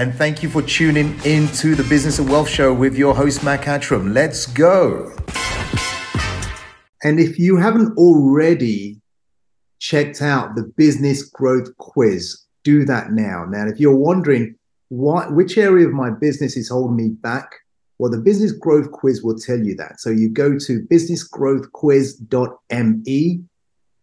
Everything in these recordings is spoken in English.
and thank you for tuning in to the Business of Wealth Show with your host, Mac Attram. Let's go. And if you haven't already checked out the Business Growth Quiz, do that now. Now, if you're wondering what, which area of my business is holding me back, well, the Business Growth Quiz will tell you that. So you go to businessgrowthquiz.me,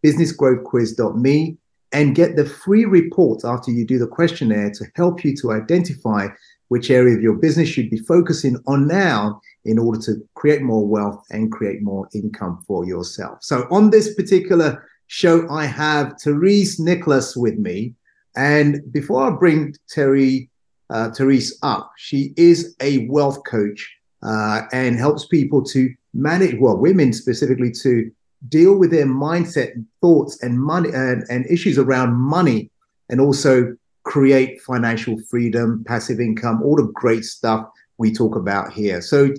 businessgrowthquiz.me, and get the free report after you do the questionnaire to help you to identify which area of your business you should be focusing on now in order to create more wealth and create more income for yourself. So on this particular show, I have Therese Nicklass with me. And before I bring Terry, uh, Therese up, she is a wealth coach uh, and helps people to manage, well, women specifically to deal with their mindset, and thoughts, and money and, and issues around money, and also create financial freedom, passive income, all the great stuff we talk about here. So,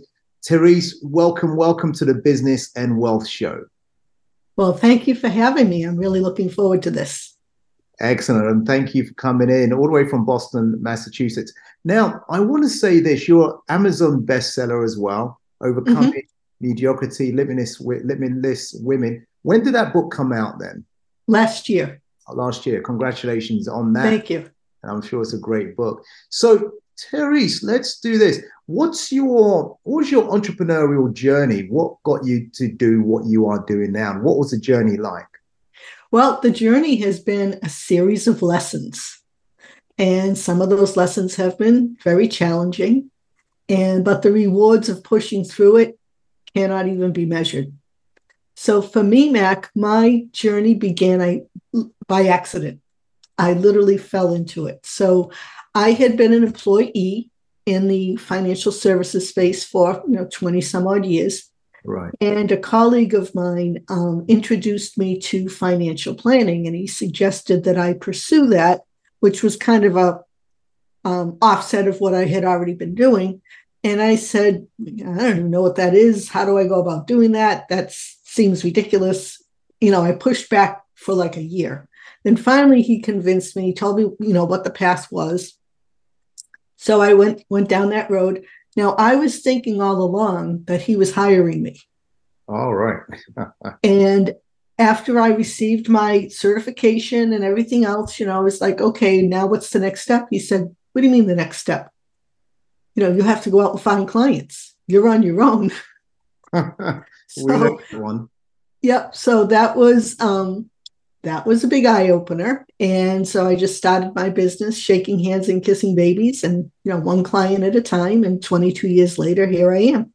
Therese, welcome, welcome to the Business and Wealth Show. Well, thank you for having me. I'm really looking forward to this. Excellent. And thank you for coming in all the way from Boston, Massachusetts. Now, I want to say this you're Amazon bestseller as well, Overcoming mm-hmm mediocrity, limitless, limitless women. When did that book come out then? Last year. Oh, last year. Congratulations on that. Thank you. And I'm sure it's a great book. So, Therese, let's do this. What's your what was your entrepreneurial journey? What got you to do what you are doing now? what was the journey like? Well, the journey has been a series of lessons. And some of those lessons have been very challenging. And but the rewards of pushing through it cannot even be measured. So for me, Mac, my journey began I, by accident. I literally fell into it. So I had been an employee in the financial services space for you know 20 some odd years. Right. And a colleague of mine um, introduced me to financial planning, and he suggested that I pursue that, which was kind of a um, offset of what I had already been doing. And I said, I don't even know what that is. How do I go about doing that? That seems ridiculous. You know, I pushed back for like a year. Then finally he convinced me, he told me, you know, what the path was. So I went went down that road. Now I was thinking all along that he was hiring me. All right. and after I received my certification and everything else, you know, I was like, okay, now what's the next step? He said, What do you mean the next step? You know, you have to go out and find clients. You're on your own. so, one. Yep. So that was um, that was a big eye opener, and so I just started my business, shaking hands and kissing babies, and you know, one client at a time. And 22 years later, here I am.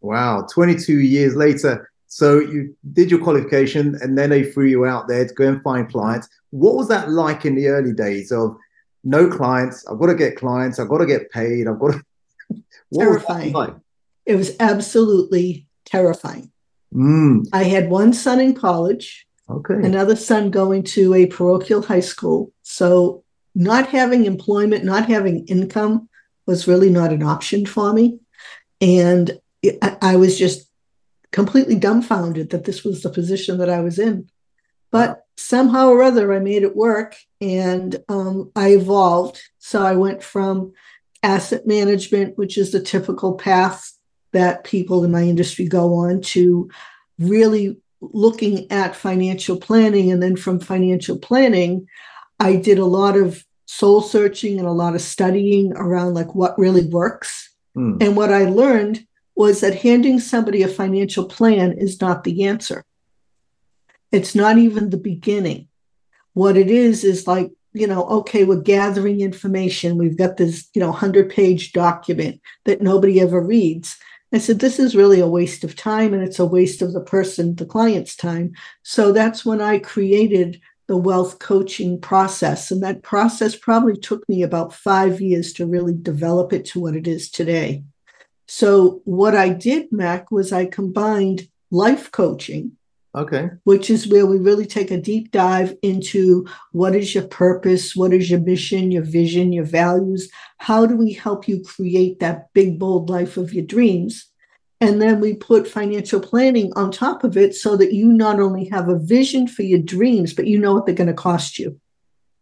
Wow, 22 years later. So you did your qualification, and then they threw you out there to go and find clients. What was that like in the early days of no clients? I've got to get clients. I've got to get paid. I've got to terrifying. It was absolutely terrifying. Mm. I had one son in college, okay, another son going to a parochial high school. So not having employment, not having income was really not an option for me. And I, I was just completely dumbfounded that this was the position that I was in. But somehow or other, I made it work and um, I evolved. So I went from asset management, which is the typical path that people in my industry go on to really looking at financial planning. And then from financial planning, I did a lot of soul searching and a lot of studying around like what really works. Mm. And what I learned was that handing somebody a financial plan is not the answer. It's not even the beginning. What it is is like you know, okay, we're gathering information. We've got this, you know, 100 page document that nobody ever reads. I said, this is really a waste of time and it's a waste of the person, the client's time. So that's when I created the wealth coaching process. And that process probably took me about five years to really develop it to what it is today. So, what I did, Mac, was I combined life coaching Okay. Which is where we really take a deep dive into what is your purpose, what is your mission, your vision, your values. How do we help you create that big, bold life of your dreams? And then we put financial planning on top of it so that you not only have a vision for your dreams, but you know what they're going to cost you.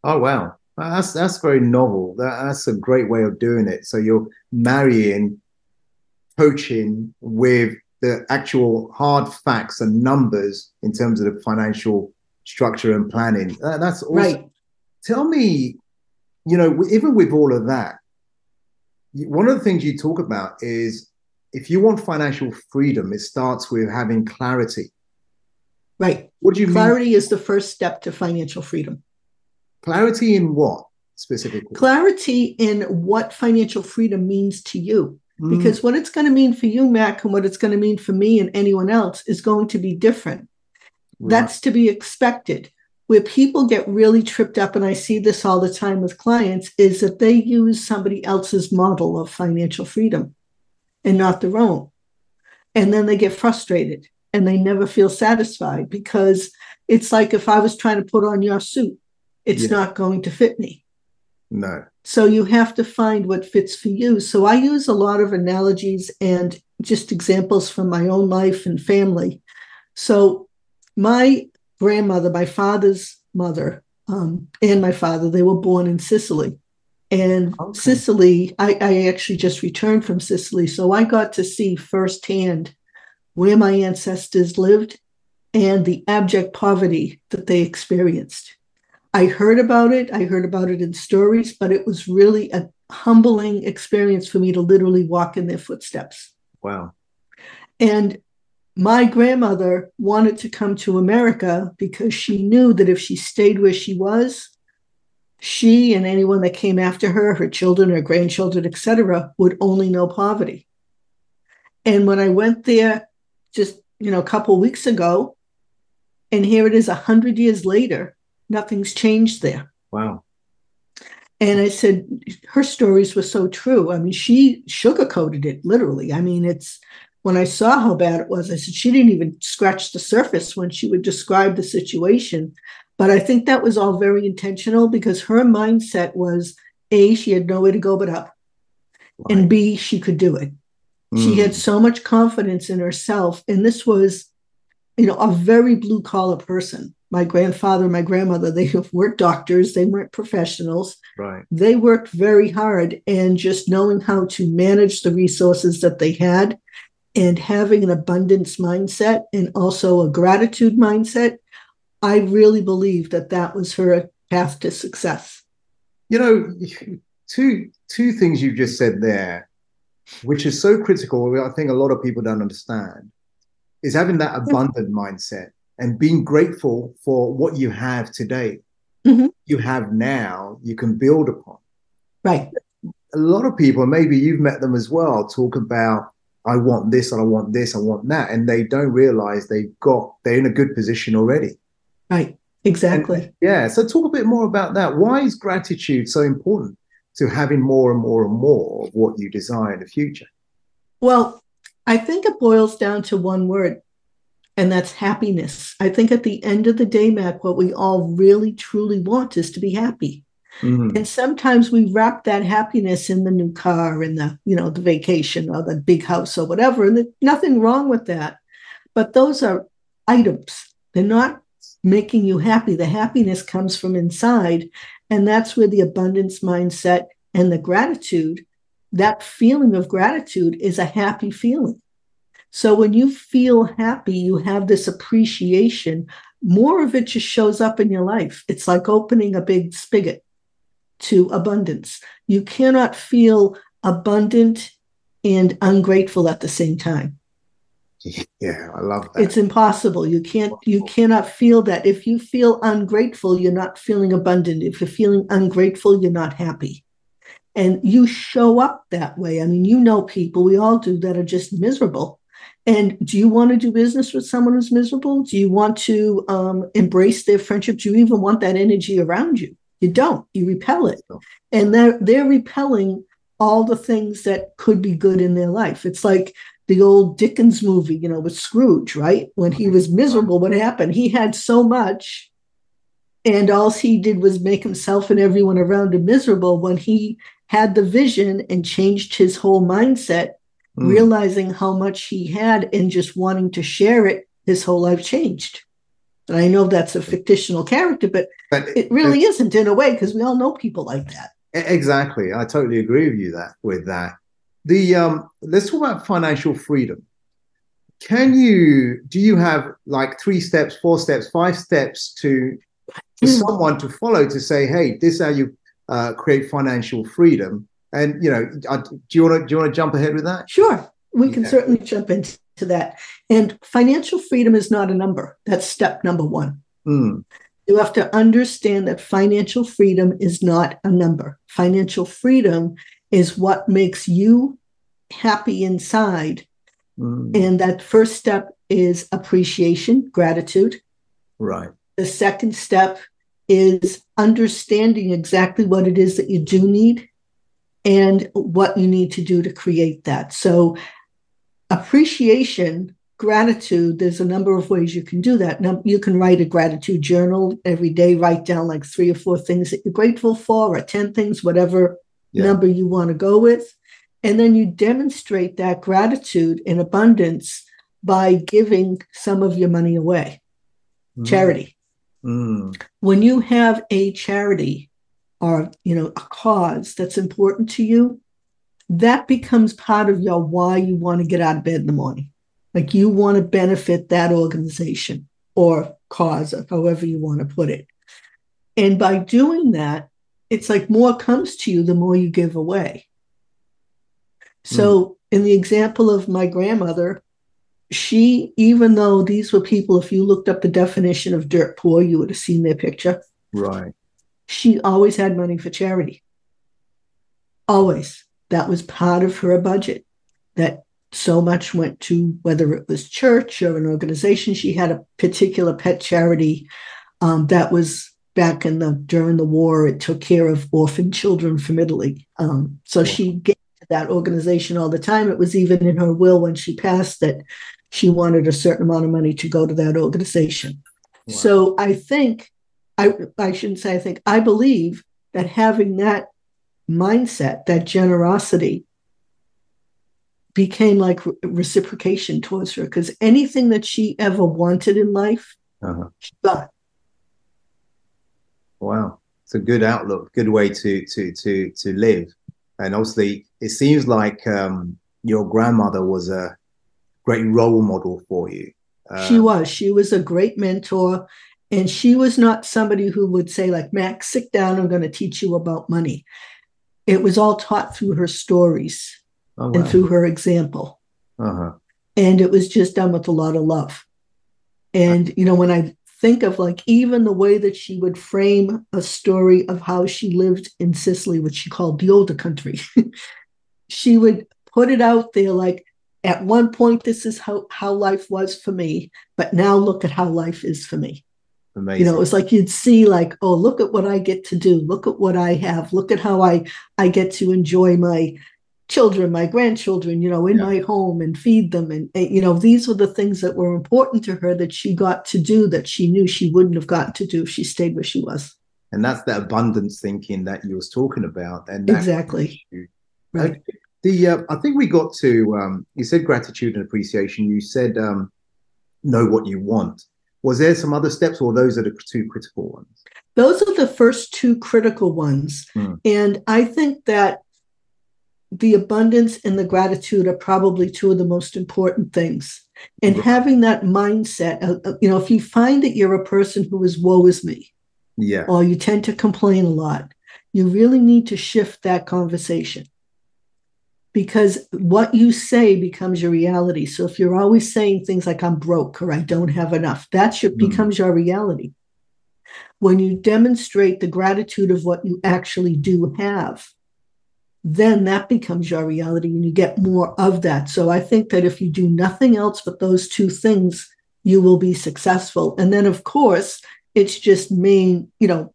Oh, wow. That's that's very novel. That, that's a great way of doing it. So you're marrying coaching with the actual hard facts and numbers in terms of the financial structure and planning. that's awesome. right. Tell me, you know, even with all of that, one of the things you talk about is if you want financial freedom, it starts with having clarity. Right. What do you clarity mean? is the first step to financial freedom. Clarity in what specifically? Clarity in what financial freedom means to you. Mm. Because what it's going to mean for you, Mac, and what it's going to mean for me and anyone else is going to be different. Right. That's to be expected. Where people get really tripped up, and I see this all the time with clients, is that they use somebody else's model of financial freedom and not their own. And then they get frustrated and they never feel satisfied because it's like if I was trying to put on your suit, it's yeah. not going to fit me. No. So you have to find what fits for you. So I use a lot of analogies and just examples from my own life and family. So my grandmother, my father's mother, um, and my father, they were born in Sicily. And okay. Sicily, I, I actually just returned from Sicily. So I got to see firsthand where my ancestors lived and the abject poverty that they experienced. I heard about it. I heard about it in stories, but it was really a humbling experience for me to literally walk in their footsteps. Wow. And my grandmother wanted to come to America because she knew that if she stayed where she was, she and anyone that came after her, her children, her grandchildren, etc., would only know poverty. And when I went there just you know a couple weeks ago, and here it is a hundred years later, nothing's changed there. Wow. And I said, her stories were so true. I mean, she sugarcoated it literally. I mean, it's when I saw how bad it was, I said, she didn't even scratch the surface when she would describe the situation. But I think that was all very intentional because her mindset was A, she had nowhere to go but up, right. and B, she could do it. Mm. She had so much confidence in herself. And this was, you know, a very blue collar person my grandfather my grandmother they weren't doctors they weren't professionals. Right. They worked very hard and just knowing how to manage the resources that they had and having an abundance mindset and also a gratitude mindset i really believe that that was her path to success. You know two two things you've just said there which is so critical i think a lot of people don't understand is having that abundant mindset and being grateful for what you have today. Mm-hmm. You have now, you can build upon. Right. A lot of people, maybe you've met them as well, talk about, I want this and I want this, I want that. And they don't realize they've got, they're in a good position already. Right. Exactly. And, yeah. So talk a bit more about that. Why is gratitude so important to having more and more and more of what you desire in the future? Well, I think it boils down to one word and that's happiness. I think at the end of the day, Mac, what we all really truly want is to be happy. Mm-hmm. And sometimes we wrap that happiness in the new car and the, you know, the vacation or the big house or whatever. And there's nothing wrong with that. But those are items. They're not making you happy. The happiness comes from inside. And that's where the abundance mindset and the gratitude, that feeling of gratitude is a happy feeling. So when you feel happy, you have this appreciation. More of it just shows up in your life. It's like opening a big spigot to abundance. You cannot feel abundant and ungrateful at the same time. Yeah, I love that. It's impossible. You can't you cannot feel that. If you feel ungrateful, you're not feeling abundant. If you're feeling ungrateful, you're not happy. And you show up that way. I mean, you know people, we all do that are just miserable and do you want to do business with someone who's miserable? Do you want to um, embrace their friendship? Do you even want that energy around you? You don't. You repel it, and they're they're repelling all the things that could be good in their life. It's like the old Dickens movie, you know, with Scrooge, right? When he was miserable, what happened? He had so much, and all he did was make himself and everyone around him miserable. When he had the vision and changed his whole mindset mm. realizing how much he had and just wanting to share it, his whole life changed. And I know that's a fictional character, but, but it really isn't in a way because we all know people like that. Exactly. I totally agree with you that with that. The um let's talk about financial freedom. Can you do you have like three steps, four steps, five steps to for hmm. someone to follow to say, hey, this is how you uh, create financial freedom? And you know, do you want to do you want to jump ahead with that? Sure, we can certainly jump into that. And financial freedom is not a number. That's step number one. Mm. You have to understand that financial freedom is not a number. Financial freedom is what makes you happy inside. Mm. And that first step is appreciation, gratitude. Right. The second step is understanding exactly what it is that you do need and what you need to do to create that. So, appreciation gratitude, there's a number of ways you can do that. Now, you can write a gratitude journal every day, write down like three or four things that you're grateful for, or 10 things, whatever yeah. number you want to go with. And then you demonstrate that gratitude in abundance by giving some of your money away. Mm. Charity. Mm. When you have a charity or you know a cause that's important to you, that becomes part of your why you want to get out of bed in the morning. Like you want to benefit that organization or cause, or however you want to put it. And by doing that, it's like more comes to you the more you give away. So, mm. in the example of my grandmother, she, even though these were people, if you looked up the definition of dirt poor, you would have seen their picture. Right. She always had money for charity. Always. That was part of her budget. That so much went to whether it was church or an organization. She had a particular pet charity um, that was back in the during the war. It took care of orphan children from Italy. Um, so she gave to that organization all the time. It was even in her will when she passed that she wanted a certain amount of money to go to that organization. Wow. So I think I I shouldn't say I think I believe that having that mindset, that generosity, became like reciprocation towards her because anything that she ever wanted in life, uh-huh. she got. Wow, it's a good outlook, good way to to to to live, and obviously it seems like um, your grandmother was a great role model for you. Uh, she was. She was a great mentor. And she was not somebody who would say, like, Max, sit down, I'm going to teach you about money. It was all taught through her stories oh, wow. and through her example. Uh-huh. And it was just done with a lot of love. And, you know, when I think of like even the way that she would frame a story of how she lived in Sicily, which she called the older country, she would put it out there like, at one point, this is how, how life was for me, but now look at how life is for me. Amazing. You know, it's like you'd see like, oh, look at what I get to do. Look at what I have. Look at how I I get to enjoy my children, my grandchildren, you know, in yeah. my home and feed them. And, and, you know, these were the things that were important to her that she got to do that she knew she wouldn't have gotten to do if she stayed where she was. And that's the abundance thinking that you was talking about. And exactly. Right. The uh, I think we got to um, you said gratitude and appreciation. You said um, know what you want. Was there some other steps, or those are the two critical ones? Those are the first two critical ones, hmm. and I think that the abundance and the gratitude are probably two of the most important things. And right. having that mindset, uh, you know, if you find that you're a person who is woe is me, yeah, or you tend to complain a lot, you really need to shift that conversation because what you say becomes your reality. So if you're always saying things like "I'm broke" or "I don't have enough," that your, mm. becomes your reality. When you demonstrate the gratitude of what you actually do have, then that becomes your reality and you get more of that. So I think that if you do nothing else but those two things, you will be successful. And then, of course, it's just me, you know,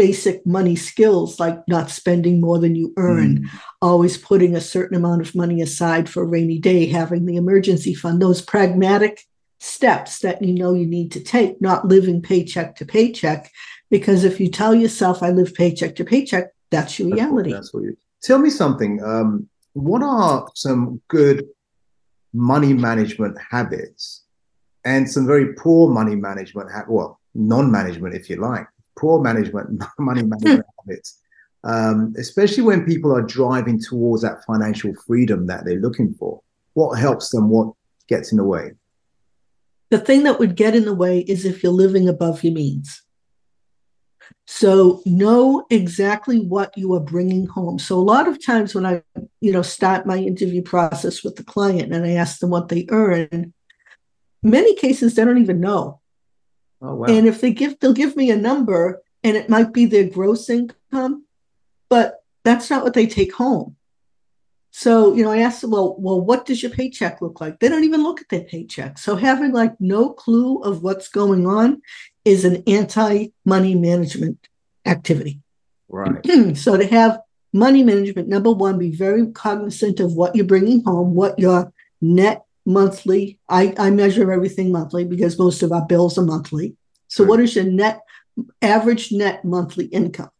basic money skills like not spending more than you earn, mm. always putting a certain amount of money aside for a rainy day, having the emergency fund, those pragmatic steps that you know you need to take, not living paycheck to paycheck. Because if you tell yourself, I live paycheck to paycheck, that's your reality. That's what, that's what you tell me something. Um, what are some good money management habits and some very poor money management, ha- well, non-management, if you like, poor management, money management habits, um, especially when people are driving towards that financial freedom that they're looking for. What helps them? What gets in the way? The thing that would get in the way is if you're living above your means. So know exactly what you are bringing home. So a lot of times when I, you know, start my interview process with the client and I ask them what they earn, many cases they don't even know. Oh, wow. And if they give, they'll give me a number and it might be their gross income, but that's not what they take home. So, you know, I asked them, well, well, what does your paycheck look like? They don't even look at their paycheck. So having like no clue of what's going on is an anti-money management activity. Right. so to have money management, number one, be very cognizant of what you're bringing home, what your net monthly. I, I measure everything monthly because most of our bills are monthly. So, right. what is your net average net monthly income?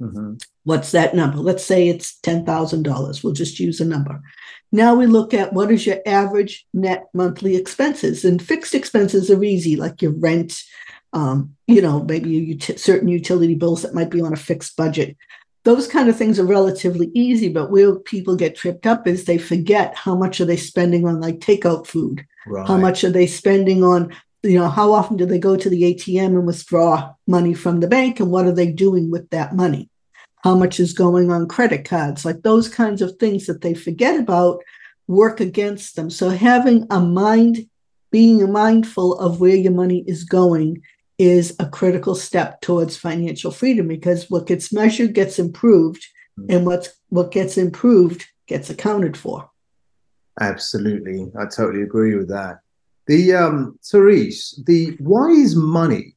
Mm-hmm. What's that number? Let's say it's $10,000. We'll just use a number. Now we look at what is your average net monthly expenses. And fixed expenses are easy, like your rent, um, you know, maybe you, t- certain utility bills that might be on a fixed budget. Those kind of things are relatively easy, but where people get tripped up is they forget how much are they spending on like takeout food? Right. How much are they spending on you know, how often do they go to the ATM and withdraw money from the bank? And what are they doing with that money? How much is going on credit cards? Like those kinds of things that they forget about work against them. So having a mind, being mindful of where your money is going is a critical step towards financial freedom because what gets measured gets improved mm-hmm. and what's what gets improved gets accounted for. Absolutely. I totally agree with that. The um, Therese, the why is money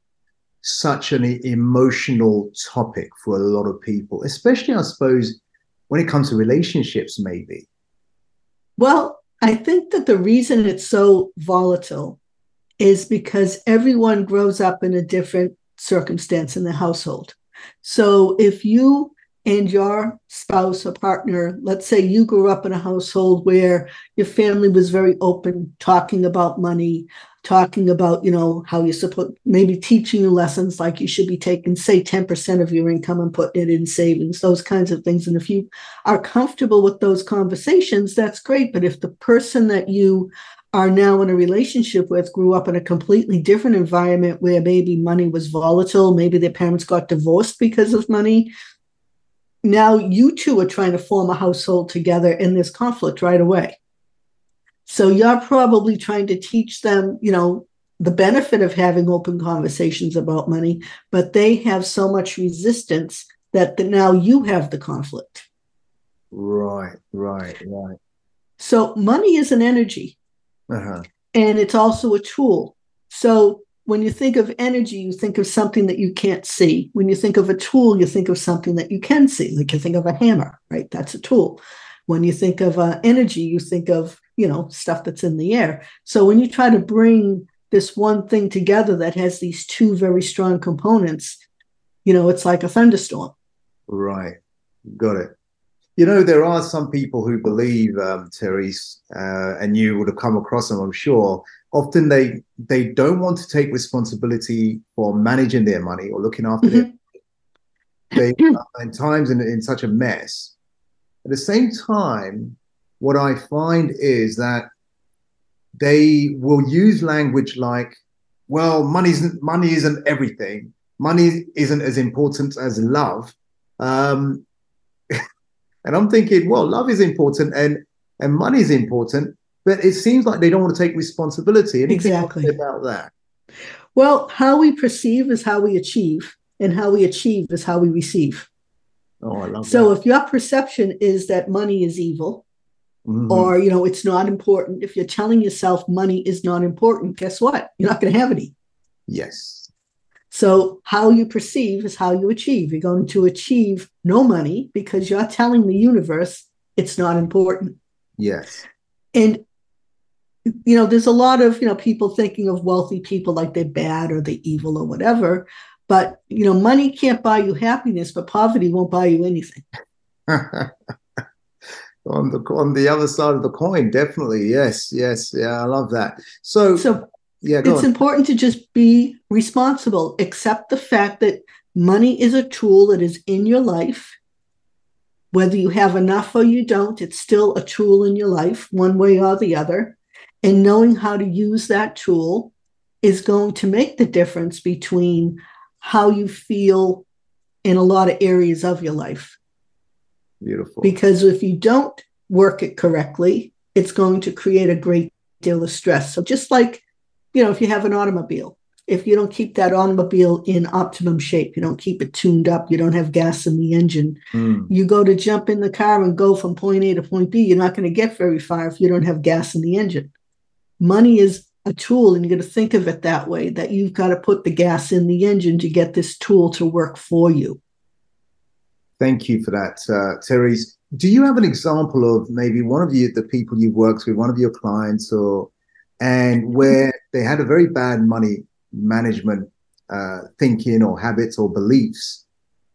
such an emotional topic for a lot of people, especially I suppose when it comes to relationships, maybe. Well, I think that the reason it's so volatile is because everyone grows up in a different circumstance in the household. So if you and your spouse or partner, let's say you grew up in a household where your family was very open, talking about money, talking about, you know, how you're supposed, maybe teaching you lessons like you should be taking, say, 10% of your income and putting it in savings, those kinds of things. And if you are comfortable with those conversations, that's great. But if the person that you are now in a relationship with grew up in a completely different environment where maybe money was volatile, maybe their parents got divorced because of money, now you two are trying to form a household together in this conflict right away. So you're probably trying to teach them, you know, the benefit of having open conversations about money, but they have so much resistance that the, now you have the conflict. Right, right, right. So money is an energy, uh-huh. and it's also a tool. So when you think of energy, you think of something that you can't see. When you think of a tool, you think of something that you can see. Like you think of a hammer, right? That's a tool. When you think of uh, energy, you think of you know stuff that's in the air. So when you try to bring this one thing together that has these two very strong components, you know, it's like a thunderstorm. Right, got it. You know, there are some people who believe, um, Therese, uh, and you would have come across them, I'm sure, often they they don't want to take responsibility for managing their money or looking after mm-hmm. They are in times in, in such a mess. At the same time, what I find is that they will use language like, well, money isn't money isn't everything. Money isn't as important as love. Um, and I'm thinking, well, love is important and and money is important, but it seems like they don't want to take responsibility. Anything exactly about that? Well, how we perceive is how we achieve, and how we achieve is how we receive. Oh, I love so that. if your perception is that money is evil, mm-hmm. or you know it's not important, if you're telling yourself money is not important, guess what? You're not going to have any. Yes. So how you perceive is how you achieve. You're going to achieve no money because you're telling the universe it's not important. Yes. And you know, there's a lot of, you know, people thinking of wealthy people like they're bad or they're evil or whatever. But, you know, money can't buy you happiness, but poverty won't buy you anything. on the on the other side of the coin, definitely. Yes, yes, yeah, I love that. So, so yeah, it's on. important to just be responsible. Accept the fact that money is a tool that is in your life. Whether you have enough or you don't, it's still a tool in your life, one way or the other. And knowing how to use that tool is going to make the difference between how you feel in a lot of areas of your life. Beautiful. Because if you don't work it correctly, it's going to create a great deal of stress. So just like, you know, if you have an automobile, if you don't keep that automobile in optimum shape, you don't keep it tuned up, you don't have gas in the engine, Mm, you go to jump in the car and go from point A to point B, you're not going to get very far if you don't have gas in the engine. Money is a tool, and you got to think of it that way that you've got to put the gas in the engine to get this tool to work for you. Thank you for that, uh, Therese. Do you have an example of maybe one of you, the people you've worked with, one of your clients, or and where they had a very bad money management uh, thinking or habits or beliefs,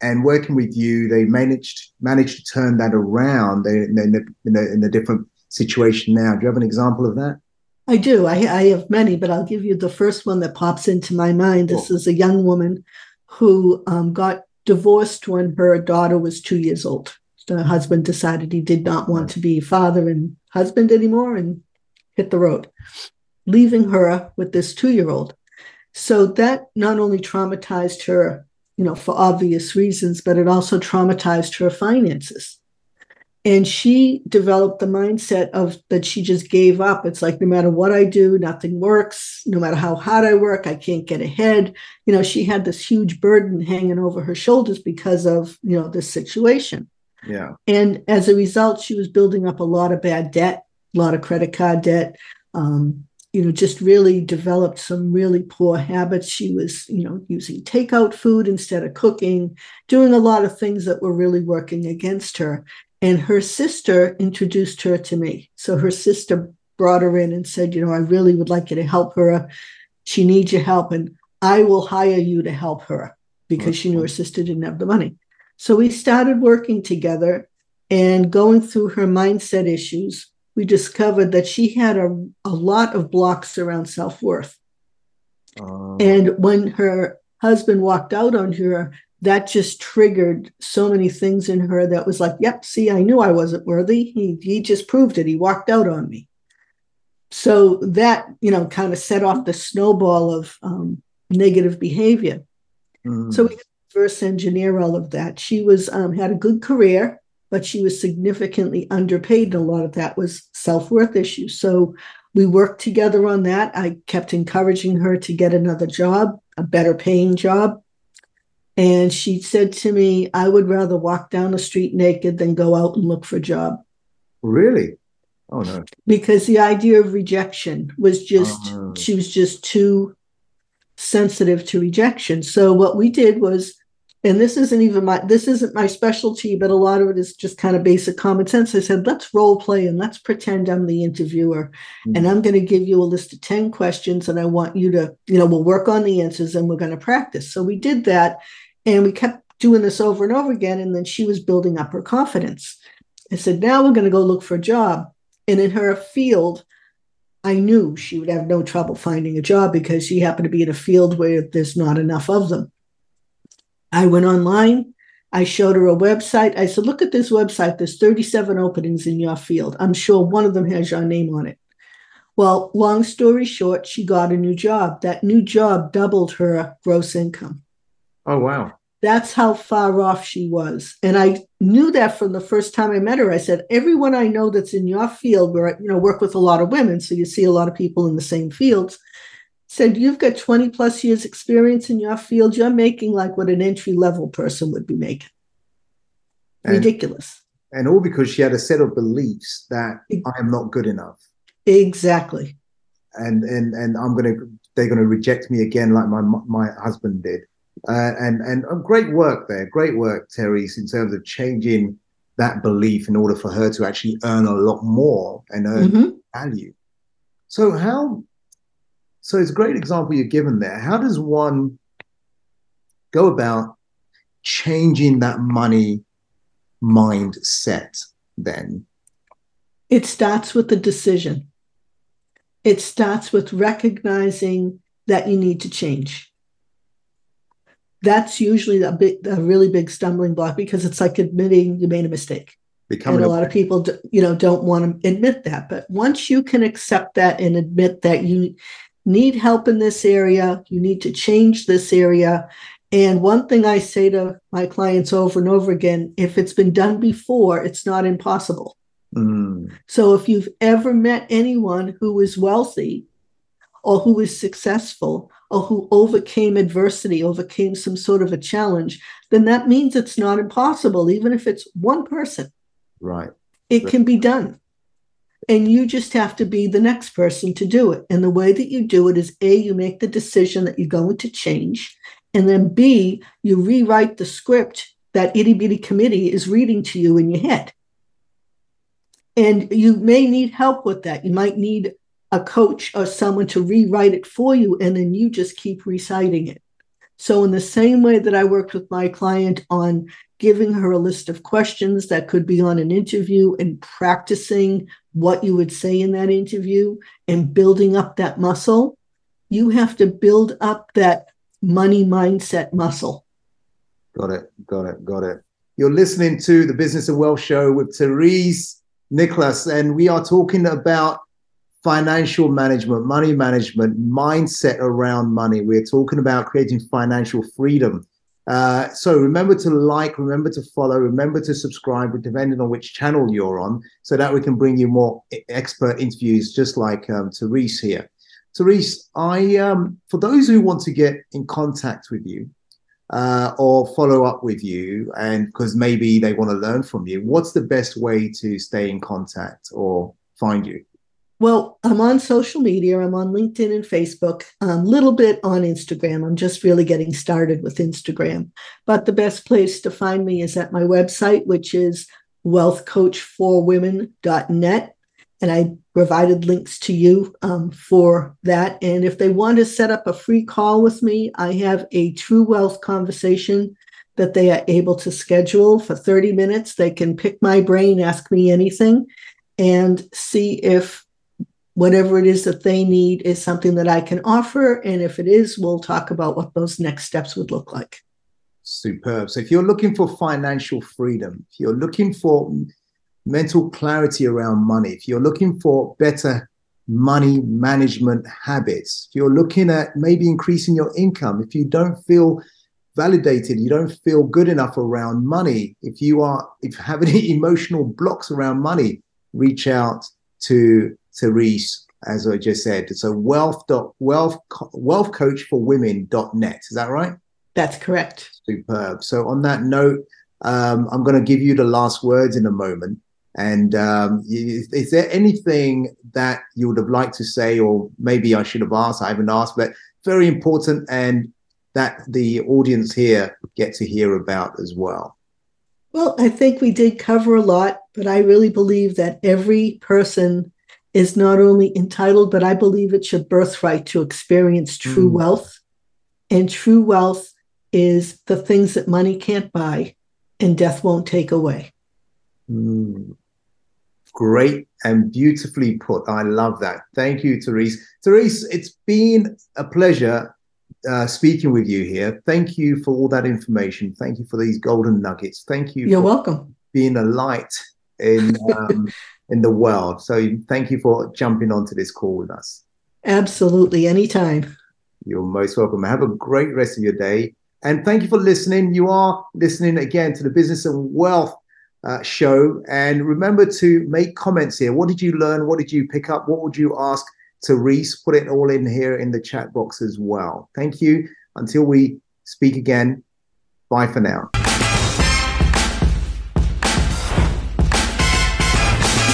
and working with you, they managed managed to turn that around. They in a, in a, in a different situation now. Do you have an example of that? I do. I, I have many, but I'll give you the first one that pops into my mind. This is a young woman who um, got divorced when her daughter was two years old. The husband decided he did not want to be father and husband anymore and hit the road, leaving her with this two year old. So that not only traumatized her, you know, for obvious reasons, but it also traumatized her finances. And she developed the mindset of that she just gave up. It's like no matter what i do nothing works. No matter how hard i work i can't get ahead. You know she had this huge burden hanging over her shoulders because of you know this situation. Yeah. and as a result she was building up a lot of bad debt a lot of credit card debt um, you know just really developed some really poor habits she was you know using takeout food instead of cooking doing a lot of things that were really working against her and her sister introduced her to me. So her sister brought her in and said, You know, I really would like you to help her. She needs your help, and I will hire you to help her because she knew her sister didn't have the money. So we started working together and going through her mindset issues. We discovered that she had a, a lot of blocks around self worth. Uh, And when her husband walked out on her, that just triggered so many things in her that was like, yep, see, I knew I wasn't worthy. He, he just proved it. He walked out on me. So that, you know, kind of set off the snowball of um, negative behavior. mm, So we reverse engineer all of that. She was um, had a good career, but she was significantly underpaid, and a lot of that was self worth issues. So we worked together on that. I kept encouraging her to get another job, a better paying job. And she said to me, I would rather walk down the street naked than go out and look for a job really? Oh no. because the idea of rejection was just, Oh. she was just too sensitive to rejection. So what we did was, and this isn't even my, this isn't my specialty, but a lot of it is just kind of basic common sense. I said, let's role play and let's pretend I'm the interviewer. and Mm. I'm going to give you a list of 10 questions and I want you to, you know, we'll work on the answers and we're going to practice. So we did that and we kept doing this over and over again. And then she was building up her confidence. I said, now we're going to go look for a job. And in her field, I knew she would have no trouble finding a job because she happened to be in a field where there's not enough of them. I went online. I showed her a website. I said, look at this website. There's 37 openings in your field. I'm sure one of them has your name on it. Well, long story short, she got a new job. That new job doubled her gross income. Oh wow. That's how far off she was. And I knew that from the first time I met her. I said, everyone I know that's in your field, where I, you know, work with a lot of women, so you see a lot of people in the same fields, said, You've got 20 plus years experience in your field. You're making like what an entry level person would be making. And, Ridiculous. and all because she had a set of beliefs that I am not good enough. Exactly. and and and I'm gonna they're gonna reject me again like my my husband did. Uh, and and uh, great work there, great work, Therese, in terms of changing that belief in order for her to actually earn a lot more and earn Mhm. value. So how? So it's a great example you're given there. How does one go about changing that money mindset then? It starts with the decision. It starts with recognizing that you need to change. That's usually a big, a really big stumbling block because it's like admitting you made a mistake. Becoming and a, a lot of people, you know, don't want to admit that. But once you can accept that and admit that you need help in this area, you need to change this area, and one thing I say to my clients over and over again if it's been done before, it's not impossible. Mm. So if you've ever met anyone who is wealthy or who is successful or who overcame adversity, overcame some sort of a challenge, then that means it's not impossible, even if it's one person. Right. It can be done. And you just have to be the next person to do it. And the way that you do it is A, you make the decision that you're going to change. And then B, you rewrite the script that itty bitty committee is reading to you in your head. And you may need help with that. You might need a coach or someone to rewrite it for you, and then you just keep reciting it. So, in the same way that I worked with my client on giving her a list of questions that could be on an interview and practicing what you would say in that interview and building up that muscle, you have to build up that money mindset muscle. Got it. Got it. Got it. You're listening to the Business and Wealth Show with Therese Nicklass, and we are talking about financial management, money management, mindset around money. We're talking about creating financial freedom. Uh, so remember to like, remember to follow, remember to subscribe, depending on which channel you're on, so that we can bring you more expert interviews, just like um, Therese here. Therese, I um, for those who want to get in contact with you uh, or follow up with you, and because maybe they want to learn from you, what's the best way to stay in contact or find you? Well, I'm on social media. I'm on LinkedIn and Facebook, a little bit on Instagram. I'm just really getting started with Instagram. But the best place to find me is at my website, which is wealthcoachforwomen.net and I provided links to you um, for that. And if they want to set up a free call with me, I have a True Wealth conversation that they are able to schedule for 30 minutes. They can pick my brain, ask me anything, and see if whatever it is that they need is something that I can offer. And if it is, we'll talk about what those next steps would look like. Superb. So if you're looking for financial freedom, if you're looking for mental clarity around money, if you're looking for better money management habits, if you're looking at maybe increasing your income, if you don't feel validated, you don't feel good enough around money, if you are if you have any emotional blocks around money, reach out to Therese, as I just said. It's a wealth dot wealth wealth coach for women.net. Is that right? That's correct. Superb. So on that note, um, I'm going to give you the last words in a moment. And um, is, is, there anything that you would have liked to say, or maybe I should have asked, I haven't asked, but very important and that the audience here get to hear about as well? Well, I think we did cover a lot, but I really believe that every person is not only entitled, but I believe it's your birthright to experience true mm. wealth. And true wealth is the things that money can't buy and death won't take away. Mm great and beautifully put. I love that. Thank you, Therese. Therese, it's been a pleasure uh, speaking with you here. Thank you for all that information. Thank you for these golden nuggets. Thank you. You're welcome. Being a light in um, in the world. So thank you for jumping onto this call with us. Absolutely, anytime. You're most welcome. Have a great rest of your day. And thank you for listening. You are listening again to the Business and Wealth uh, show. And remember to make comments here. What did you learn? What did you pick up? What would you ask Therese? Put it all in here in the chat box as well. Thank you. Until we speak again, bye for now.